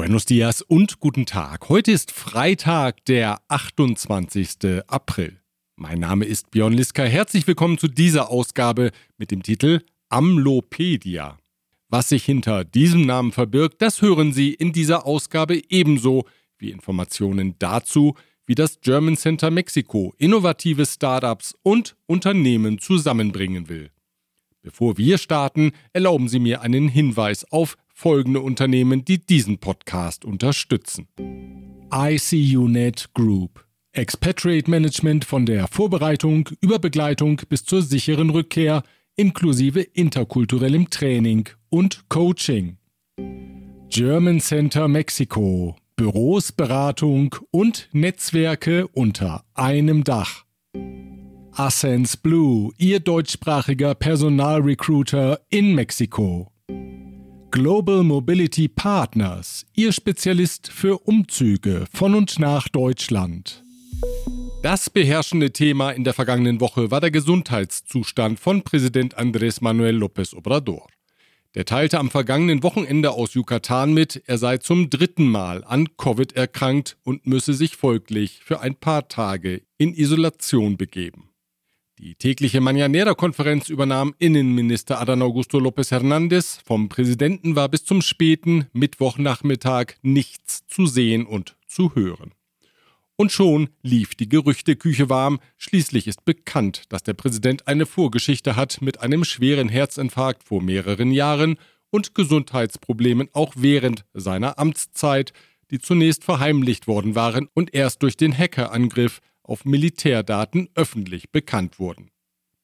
Buenos dias und guten Tag. Heute ist Freitag, der 28. April. Mein Name ist Björn Liska. Herzlich willkommen zu dieser Ausgabe mit dem Titel Amlopedia. Was sich hinter diesem Namen verbirgt, das hören Sie in dieser Ausgabe ebenso wie Informationen dazu, wie das German Center Mexiko innovative Startups und Unternehmen zusammenbringen will. Bevor wir starten, erlauben Sie mir einen Hinweis auf folgende Unternehmen, die diesen Podcast unterstützen. ICUNet Group. Expatriate Management von der Vorbereitung über Begleitung bis zur sicheren Rückkehr inklusive interkulturellem Training und Coaching. German Center Mexiko. Büros, Beratung und Netzwerke unter einem Dach. Ascens Blue, Ihr deutschsprachiger Personalrecruiter in Mexiko. Global Mobility Partners, Ihr Spezialist für Umzüge von und nach Deutschland. Das beherrschende Thema in der vergangenen Woche war der Gesundheitszustand von Präsident Andrés Manuel López Obrador. Der teilte am vergangenen Wochenende aus Yucatan mit, er sei zum dritten Mal an Covid erkrankt und müsse sich folglich für ein paar Tage in Isolation begeben. Die tägliche Mañanera-Konferenz übernahm Innenminister Adán Augusto López Hernández. Vom Präsidenten war bis zum späten Mittwochnachmittag nichts zu sehen und zu hören. Und schon lief die Gerüchteküche warm. Schließlich ist bekannt, dass der Präsident eine Vorgeschichte hat mit einem schweren Herzinfarkt vor mehreren Jahren und Gesundheitsproblemen auch während seiner Amtszeit, die zunächst verheimlicht worden waren und erst durch den Hackerangriff auf Militärdaten öffentlich bekannt wurden.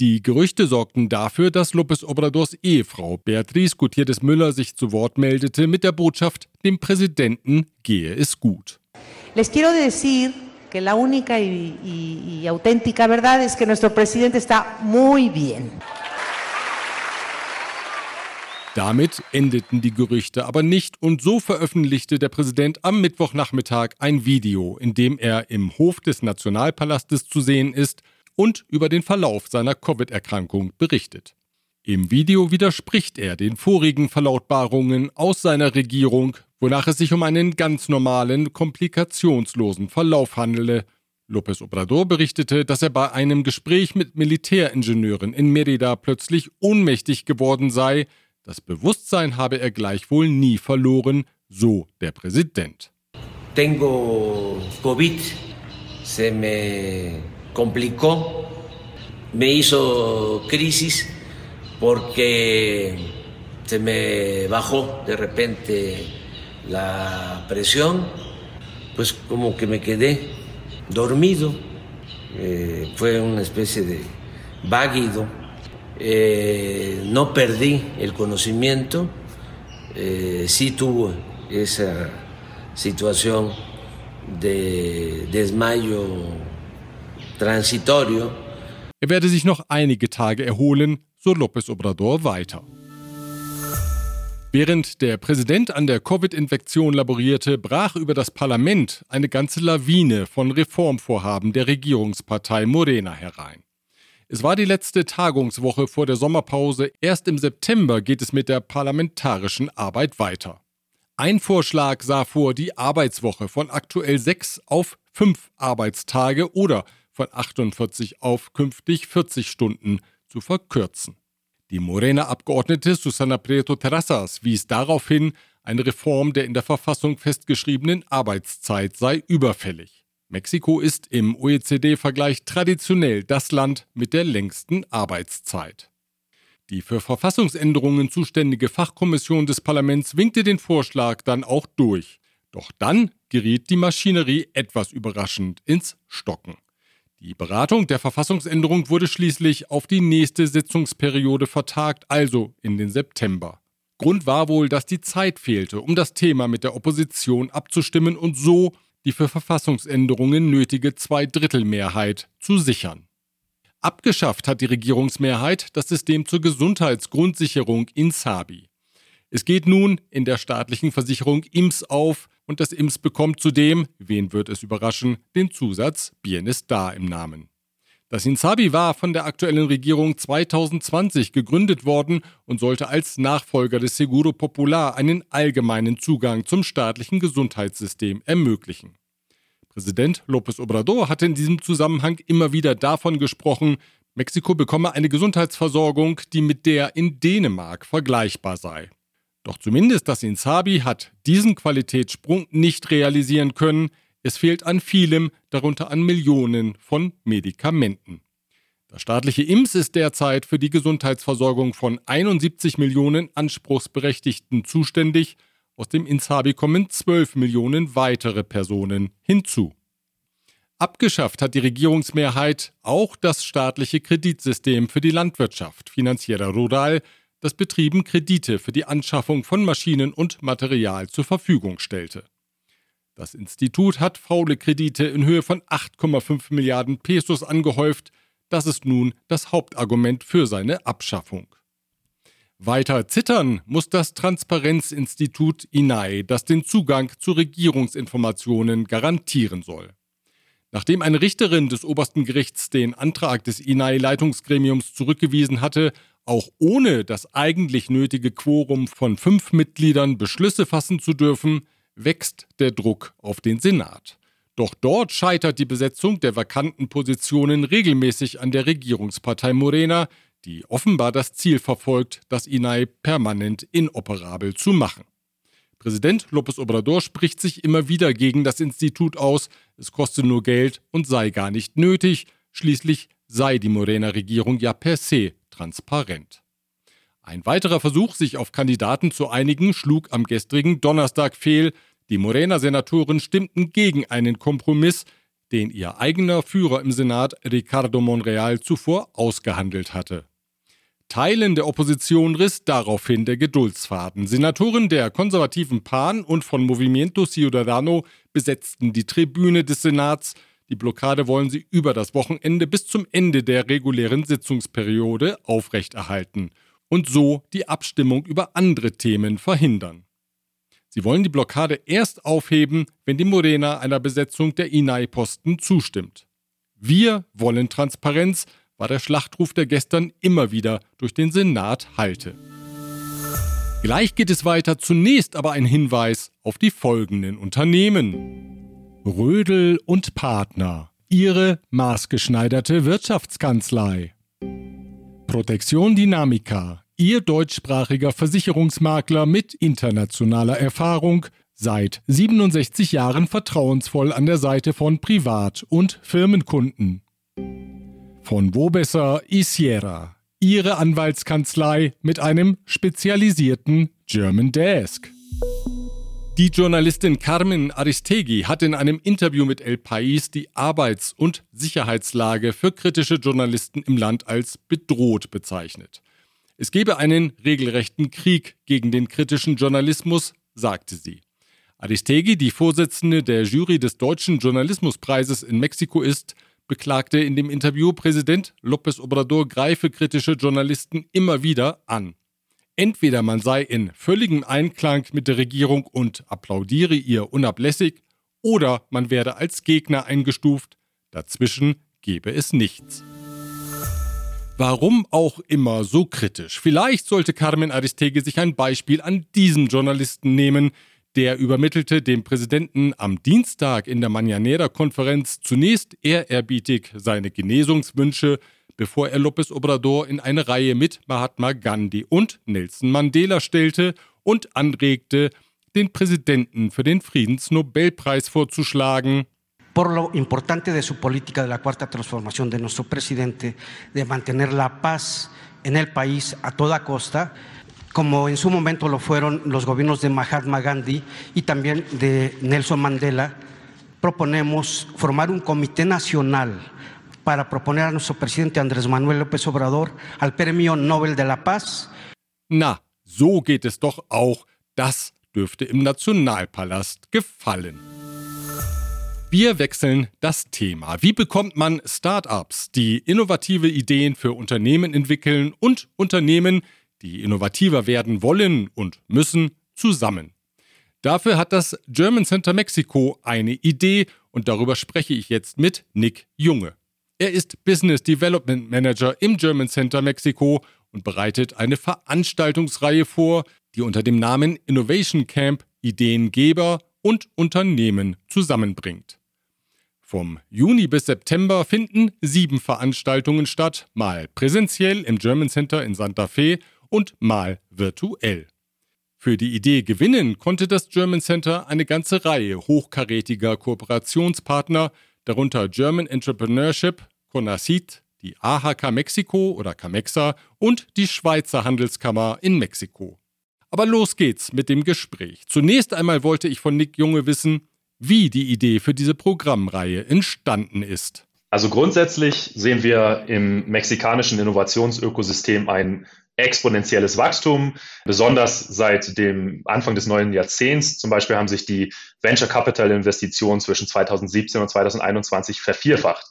Die Gerüchte sorgten dafür, dass López Obradors Ehefrau Beatriz Gutierrez Müller sich zu Wort meldete mit der Botschaft, dem Präsidenten gehe es gut. Les quiero decir que la única y, y, y auténtica verdad es que nuestro presidente está muy bien. Damit endeten die Gerüchte aber nicht und so veröffentlichte der Präsident am Mittwochnachmittag ein Video, in dem er im Hof des Nationalpalastes zu sehen ist und über den Verlauf seiner Covid-Erkrankung berichtet. Im Video widerspricht er den vorigen Verlautbarungen aus seiner Regierung, wonach es sich um einen ganz normalen, komplikationslosen Verlauf handele. López Obrador berichtete, dass er bei einem Gespräch mit Militäringenieuren in Merida plötzlich ohnmächtig geworden sei, das Bewusstsein habe er gleichwohl nie verloren, so der Präsident. Tengo COVID, se me complicó, me hizo crisis porque se me bajó de repente la presión, pues como que me quedé dormido, eh, fue una especie de váguido eh, no perdí el conocimiento, eh, sí tuve esa situación de desmayo transitorio. Er werde sich noch einige Tage erholen, so López Obrador weiter. Während der Präsident an der Covid-Infektion laborierte, brach über das Parlament eine ganze Lawine von Reformvorhaben der Regierungspartei Morena herein. Es war die letzte Tagungswoche vor der Sommerpause. Erst im September geht es mit der parlamentarischen Arbeit weiter. Ein Vorschlag sah vor, die Arbeitswoche von aktuell sechs auf fünf Arbeitstage oder von 48 auf künftig 40 Stunden zu verkürzen. Die Morena-Abgeordnete Susana Prieto Terrazas wies darauf hin, eine Reform der in der Verfassung festgeschriebenen Arbeitszeit sei überfällig. Mexiko ist im OECD-Vergleich traditionell das Land mit der längsten Arbeitszeit. Die für Verfassungsänderungen zuständige Fachkommission des Parlaments winkte den Vorschlag dann auch durch. Doch dann geriet die Maschinerie etwas überraschend ins Stocken. Die Beratung der Verfassungsänderung wurde schließlich auf die nächste Sitzungsperiode vertagt, also in den September. Grund war wohl, dass die Zeit fehlte, um das Thema mit der Opposition abzustimmen und so die für Verfassungsänderungen nötige Zweidrittelmehrheit zu sichern. Abgeschafft hat die Regierungsmehrheit das System zur Gesundheitsgrundsicherung INSABI. Es geht nun in der staatlichen Versicherung IMS auf und das IMS bekommt zudem, wen wird es überraschen, den Zusatz Bienestar im Namen. Das Insabi war von der aktuellen Regierung 2020 gegründet worden und sollte als Nachfolger des Seguro Popular einen allgemeinen Zugang zum staatlichen Gesundheitssystem ermöglichen. Präsident López Obrador hatte in diesem Zusammenhang immer wieder davon gesprochen, Mexiko bekomme eine Gesundheitsversorgung, die mit der in Dänemark vergleichbar sei. Doch zumindest das Insabi hat diesen Qualitätssprung nicht realisieren können, es fehlt an vielem, darunter an Millionen von Medikamenten. Das staatliche IMS ist derzeit für die Gesundheitsversorgung von 71 Millionen Anspruchsberechtigten zuständig. Aus dem Insabi kommen 12 Millionen weitere Personen hinzu. Abgeschafft hat die Regierungsmehrheit auch das staatliche Kreditsystem für die Landwirtschaft, Finanziera Rural, das Betrieben Kredite für die Anschaffung von Maschinen und Material zur Verfügung stellte. Das Institut hat faule Kredite in Höhe von 8,5 Milliarden Pesos angehäuft. Das ist nun das Hauptargument für seine Abschaffung. Weiter zittern muss das Transparenzinstitut INAI, das den Zugang zu Regierungsinformationen garantieren soll. Nachdem eine Richterin des obersten Gerichts den Antrag des INAI-Leitungsgremiums zurückgewiesen hatte, auch ohne das eigentlich nötige Quorum von fünf Mitgliedern Beschlüsse fassen zu dürfen, wächst der Druck auf den Senat. Doch dort scheitert die Besetzung der vakanten Positionen regelmäßig an der Regierungspartei Morena, die offenbar das Ziel verfolgt, das INAI permanent inoperabel zu machen. Präsident López Obrador spricht sich immer wieder gegen das Institut aus, es koste nur Geld und sei gar nicht nötig, schließlich sei die Morena-Regierung ja per se transparent. Ein weiterer Versuch, sich auf Kandidaten zu einigen, schlug am gestrigen Donnerstag fehl. Die Morena-Senatoren stimmten gegen einen Kompromiss, den ihr eigener Führer im Senat, Ricardo Monreal, zuvor ausgehandelt hatte. Teilen der Opposition riss daraufhin der Geduldsfaden. Senatoren der konservativen PAN und von Movimiento Ciudadano besetzten die Tribüne des Senats. Die Blockade wollen sie über das Wochenende bis zum Ende der regulären Sitzungsperiode aufrechterhalten und so die Abstimmung über andere Themen verhindern. Sie wollen die Blockade erst aufheben, wenn die Morena einer Besetzung der INAI-Posten zustimmt. Wir wollen Transparenz, war der Schlachtruf, der gestern immer wieder durch den Senat hallte. Gleich geht es weiter, zunächst aber ein Hinweis auf die folgenden Unternehmen. Rödel und Partner, Ihre maßgeschneiderte Wirtschaftskanzlei. Protektion Dynamica, Ihr deutschsprachiger Versicherungsmakler mit internationaler Erfahrung, seit 67 Jahren vertrauensvoll an der Seite von Privat- und Firmenkunden. Von Wobesser Isiera, Ihre Anwaltskanzlei mit einem spezialisierten German Desk. Die Journalistin Carmen Aristegui hat in einem Interview mit El País die Arbeits- und Sicherheitslage für kritische Journalisten im Land als bedroht bezeichnet. Es gebe einen regelrechten Krieg gegen den kritischen Journalismus, sagte sie. Aristegi, die Vorsitzende der Jury des Deutschen Journalismuspreises in Mexiko ist, beklagte in dem Interview, Präsident López Obrador greife kritische Journalisten immer wieder an. Entweder man sei in völligem Einklang mit der Regierung und applaudiere ihr unablässig, oder man werde als Gegner eingestuft, dazwischen gebe es nichts. Warum auch immer so kritisch? Vielleicht sollte Carmen Aristege sich ein Beispiel an diesem Journalisten nehmen, der übermittelte dem Präsidenten am Dienstag in der Mañanera-Konferenz zunächst ehrerbietig seine Genesungswünsche, bevor er López Obrador in eine Reihe mit Mahatma Gandhi und Nelson Mandela stellte und anregte, den Präsidenten für den Friedensnobelpreis vorzuschlagen, por lo importante de su política de la cuarta transformación de nuestro presidente, de mantener la paz en el país a toda costa, como en su momento lo fueron los gobiernos de Mahatma Gandhi y también de Nelson Mandela, proponemos formar un comité nacional para proponer a nuestro presidente Andrés Manuel López Obrador al Premio Nobel de la Paz. Na, so geht es doch auch. Das dürfte im Nationalpalast gefallen. Wir wechseln das Thema. Wie bekommt man Startups, die innovative Ideen für Unternehmen entwickeln und Unternehmen, die innovativer werden wollen und müssen, zusammen? Dafür hat das German Center Mexico eine Idee und darüber spreche ich jetzt mit Nick Junge. Er ist Business Development Manager im German Center Mexiko und bereitet eine Veranstaltungsreihe vor, die unter dem Namen Innovation Camp Ideengeber und Unternehmen zusammenbringt. Vom Juni bis September finden sieben Veranstaltungen statt, mal präsentiell im German Center in Santa Fe und mal virtuell. Für die Idee gewinnen konnte das German Center eine ganze Reihe hochkarätiger Kooperationspartner, darunter German Entrepreneurship, CONACIT, die AHK Mexiko oder CAMEXA und die Schweizer Handelskammer in Mexiko. Aber los geht's mit dem Gespräch. Zunächst einmal wollte ich von Nick Junge wissen, wie die Idee für diese Programmreihe entstanden ist. Also grundsätzlich sehen wir im mexikanischen Innovationsökosystem ein exponentielles Wachstum. Besonders seit dem Anfang des neuen Jahrzehnts zum Beispiel haben sich die Venture Capital Investitionen zwischen 2017 und 2021 vervierfacht.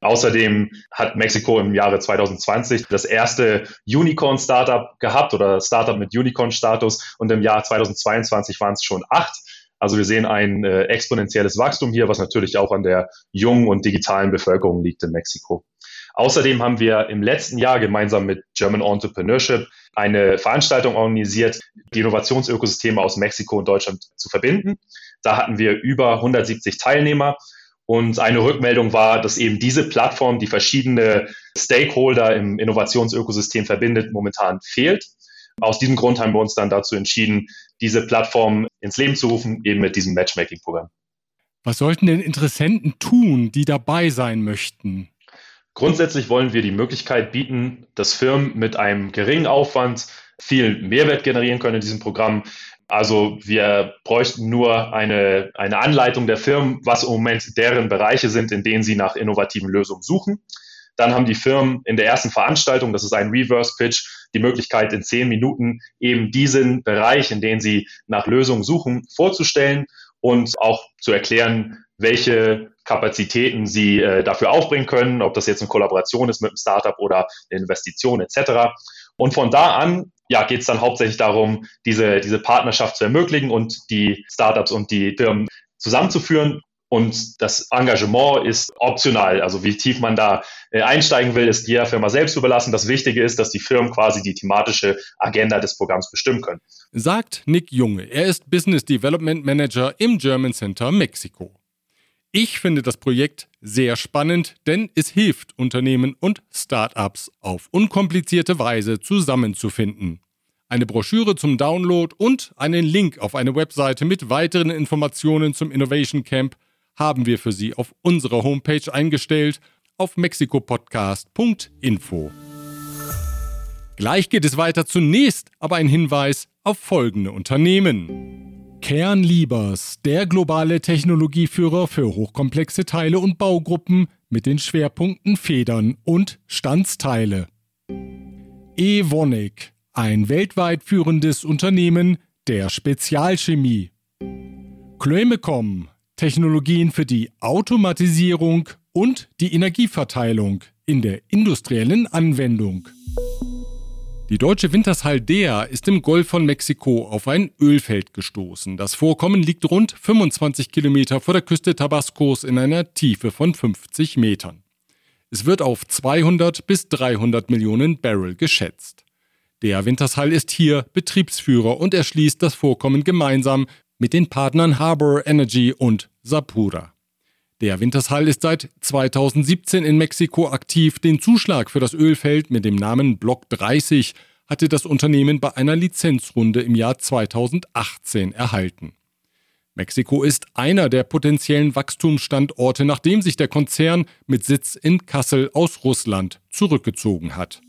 Außerdem hat Mexiko im Jahre 2020 das erste Unicorn-Startup gehabt oder Startup mit Unicorn-Status und im Jahr 2022 waren es schon acht. Also wir sehen ein äh, exponentielles Wachstum hier, was natürlich auch an der jungen und digitalen Bevölkerung liegt in Mexiko. Außerdem haben wir im letzten Jahr gemeinsam mit German Entrepreneurship eine Veranstaltung organisiert, die Innovationsökosysteme aus Mexiko und Deutschland zu verbinden. Da hatten wir über 170 Teilnehmer und eine Rückmeldung war, dass eben diese Plattform, die verschiedene Stakeholder im Innovationsökosystem verbindet, momentan fehlt. Aus diesem Grund haben wir uns dann dazu entschieden, diese Plattform ins Leben zu rufen, eben mit diesem Matchmaking-Programm. Was sollten denn Interessenten tun, die dabei sein möchten? Grundsätzlich wollen wir die Möglichkeit bieten, dass Firmen mit einem geringen Aufwand viel Mehrwert generieren können in diesem Programm. Also wir bräuchten nur eine, eine Anleitung der Firmen, was im Moment deren Bereiche sind, in denen sie nach innovativen Lösungen suchen. Dann haben die Firmen in der ersten Veranstaltung, das ist ein Reverse Pitch, die Möglichkeit, in zehn Minuten eben diesen Bereich, in dem sie nach Lösungen suchen, vorzustellen und auch zu erklären, welche Kapazitäten sie äh, dafür aufbringen können, ob das jetzt eine Kollaboration ist mit einem Startup oder eine Investition etc. Und von da an ja, geht es dann hauptsächlich darum, diese, diese Partnerschaft zu ermöglichen und die Startups und die Firmen zusammenzuführen. Und das Engagement ist optional. Also wie tief man da äh, einsteigen will, ist jeder Firma selbst überlassen. Das Wichtige ist, dass die Firmen quasi die thematische Agenda des Programms bestimmen können. Sagt Nick Junge. Er ist Business Development Manager im German Center Mexiko. Ich finde das Projekt sehr spannend, denn es hilft Unternehmen und Startups auf unkomplizierte Weise zusammenzufinden. Eine Broschüre zum Download und einen Link auf eine Webseite mit weiteren Informationen zum Innovation Camp haben wir für Sie auf unserer Homepage eingestellt auf mexikopodcast.info. Gleich geht es weiter zunächst aber ein Hinweis auf folgende Unternehmen. Kernliebers, der globale Technologieführer für hochkomplexe Teile und Baugruppen mit den Schwerpunkten Federn und Standsteile. Evonik, ein weltweit führendes Unternehmen der Spezialchemie. Chloemecom, Technologien für die Automatisierung und die Energieverteilung in der industriellen Anwendung. Die deutsche Wintershaldea ist im Golf von Mexiko auf ein Ölfeld gestoßen. Das Vorkommen liegt rund 25 Kilometer vor der Küste Tabascos in einer Tiefe von 50 Metern. Es wird auf 200 bis 300 Millionen Barrel geschätzt. Der Wintershall ist hier Betriebsführer und erschließt das Vorkommen gemeinsam mit den Partnern Harbor Energy und Sapura. Der Wintershall ist seit 2017 in Mexiko aktiv. Den Zuschlag für das Ölfeld mit dem Namen Block 30 hatte das Unternehmen bei einer Lizenzrunde im Jahr 2018 erhalten. Mexiko ist einer der potenziellen Wachstumsstandorte, nachdem sich der Konzern mit Sitz in Kassel aus Russland zurückgezogen hat.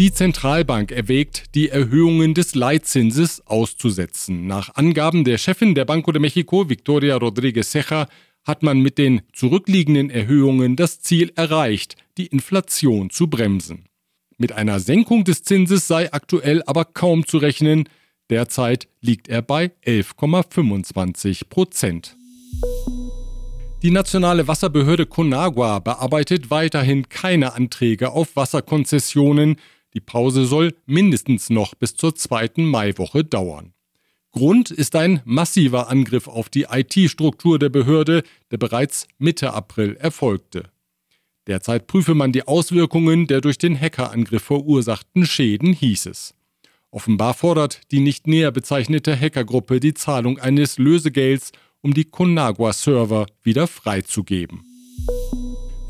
Die Zentralbank erwägt, die Erhöhungen des Leitzinses auszusetzen. Nach Angaben der Chefin der Banco de Mexico, Victoria Rodríguez Ceja, hat man mit den zurückliegenden Erhöhungen das Ziel erreicht, die Inflation zu bremsen. Mit einer Senkung des Zinses sei aktuell aber kaum zu rechnen, derzeit liegt er bei 11,25 Prozent. Die nationale Wasserbehörde Conagua bearbeitet weiterhin keine Anträge auf Wasserkonzessionen. Die Pause soll mindestens noch bis zur zweiten Maiwoche dauern. Grund ist ein massiver Angriff auf die IT-Struktur der Behörde, der bereits Mitte April erfolgte. Derzeit prüfe man die Auswirkungen der durch den Hackerangriff verursachten Schäden, hieß es. Offenbar fordert die nicht näher bezeichnete Hackergruppe die Zahlung eines Lösegelds, um die Conagua-Server wieder freizugeben.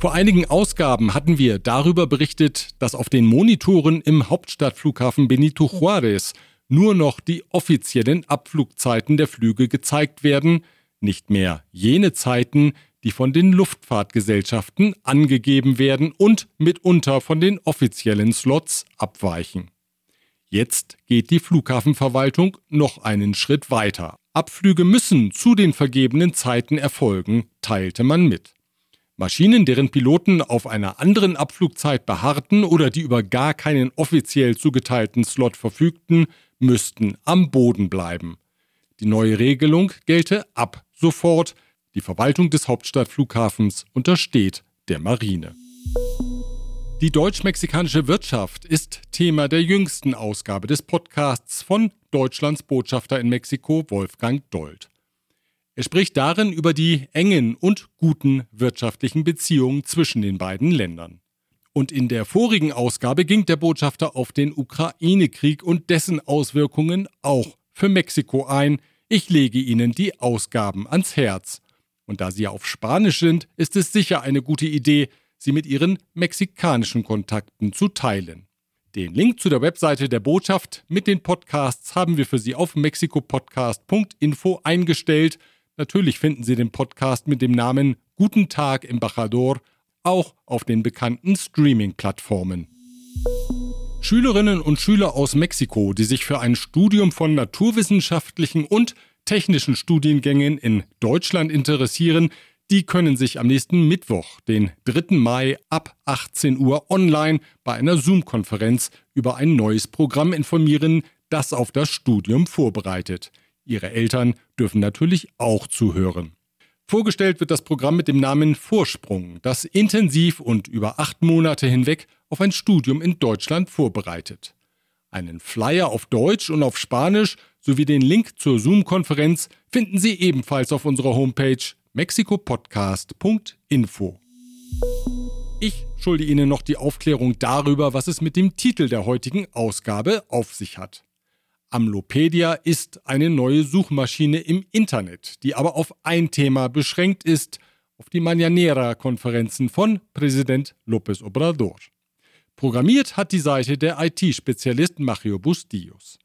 Vor einigen Ausgaben hatten wir darüber berichtet, dass auf den Monitoren im Hauptstadtflughafen Benito Juárez nur noch die offiziellen Abflugzeiten der Flüge gezeigt werden, nicht mehr jene Zeiten, die von den Luftfahrtgesellschaften angegeben werden und mitunter von den offiziellen Slots abweichen. Jetzt geht die Flughafenverwaltung noch einen Schritt weiter. Abflüge müssen zu den vergebenen Zeiten erfolgen, teilte man mit. Maschinen, deren Piloten auf einer anderen Abflugzeit beharrten oder die über gar keinen offiziell zugeteilten Slot verfügten, müssten am Boden bleiben. Die neue Regelung gelte ab sofort. Die Verwaltung des Hauptstadtflughafens untersteht der Marine. Die deutsch-mexikanische Wirtschaft ist Thema der jüngsten Ausgabe des Podcasts von Deutschlands Botschafter in Mexiko Wolfgang Dold. Er spricht darin über die engen und guten wirtschaftlichen Beziehungen zwischen den beiden Ländern. Und in der vorigen Ausgabe ging der Botschafter auf den Ukraine-Krieg und dessen Auswirkungen auch für Mexiko ein. Ich lege Ihnen die Ausgaben ans Herz. Und da Sie auf Spanisch sind, ist es sicher eine gute Idee, sie mit ihren mexikanischen Kontakten zu teilen. Den Link zu der Webseite der Botschaft mit den Podcasts haben wir für Sie auf mexikopodcast.info eingestellt. Natürlich finden Sie den Podcast mit dem Namen Guten Tag Embajador auch auf den bekannten Streaming-Plattformen. Schülerinnen und Schüler aus Mexiko, die sich für ein Studium von naturwissenschaftlichen und technischen Studiengängen in Deutschland interessieren, die können sich am nächsten Mittwoch, den 3. Mai ab 18 Uhr online bei einer Zoom-Konferenz über ein neues Programm informieren, das auf das Studium vorbereitet. Ihre Eltern dürfen natürlich auch zuhören. Vorgestellt wird das Programm mit dem Namen Vorsprung, das intensiv und über acht Monate hinweg auf ein Studium in Deutschland vorbereitet. Einen Flyer auf Deutsch und auf Spanisch sowie den Link zur Zoom-Konferenz finden Sie ebenfalls auf unserer Homepage mexikopodcast.info. Ich schulde Ihnen noch die Aufklärung darüber, was es mit dem Titel der heutigen Ausgabe auf sich hat. Amlopedia ist eine neue Suchmaschine im Internet, die aber auf ein Thema beschränkt ist, auf die Mañanera-Konferenzen von Präsident López Obrador. Programmiert hat die Seite der IT-Spezialist Mario Bustillos.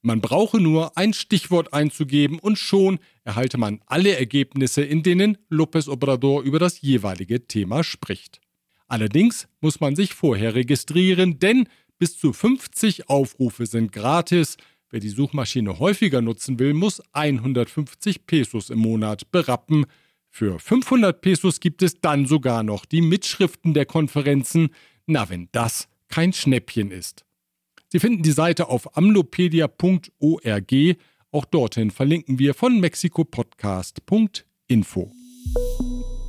Man brauche nur ein Stichwort einzugeben und schon erhalte man alle Ergebnisse, in denen López Obrador über das jeweilige Thema spricht. Allerdings muss man sich vorher registrieren, denn bis zu 50 Aufrufe sind gratis. Wer die Suchmaschine häufiger nutzen will, muss 150 Pesos im Monat berappen. Für 500 Pesos gibt es dann sogar noch die Mitschriften der Konferenzen. Na, wenn das kein Schnäppchen ist. Sie finden die Seite auf amlopedia.org. Auch dorthin verlinken wir von mexikopodcast.info.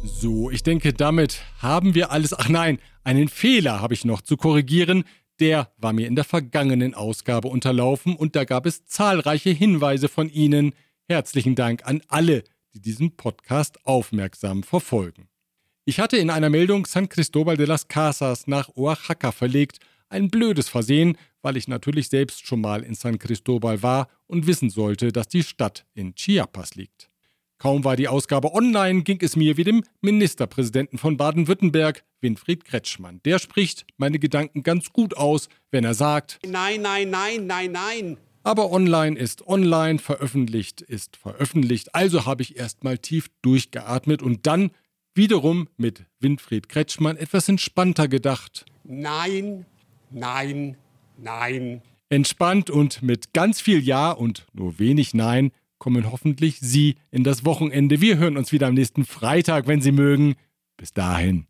So, ich denke, damit haben wir alles. Ach nein, einen Fehler habe ich noch zu korrigieren. Der war mir in der vergangenen Ausgabe unterlaufen und da gab es zahlreiche Hinweise von Ihnen. Herzlichen Dank an alle, die diesen Podcast aufmerksam verfolgen. Ich hatte in einer Meldung San Cristobal de las Casas nach Oaxaca verlegt. Ein blödes Versehen, weil ich natürlich selbst schon mal in San Cristobal war und wissen sollte, dass die Stadt in Chiapas liegt. Kaum war die Ausgabe online, ging es mir wie dem Ministerpräsidenten von Baden-Württemberg, Winfried Kretschmann. Der spricht meine Gedanken ganz gut aus, wenn er sagt: Nein, nein, nein, nein, nein. Aber online ist online, veröffentlicht ist veröffentlicht. Also habe ich erstmal tief durchgeatmet und dann wiederum mit Winfried Kretschmann etwas entspannter gedacht. Nein, nein, Nein. Entspannt und mit ganz viel Ja und nur wenig Nein kommen hoffentlich Sie in das Wochenende. Wir hören uns wieder am nächsten Freitag, wenn Sie mögen. Bis dahin.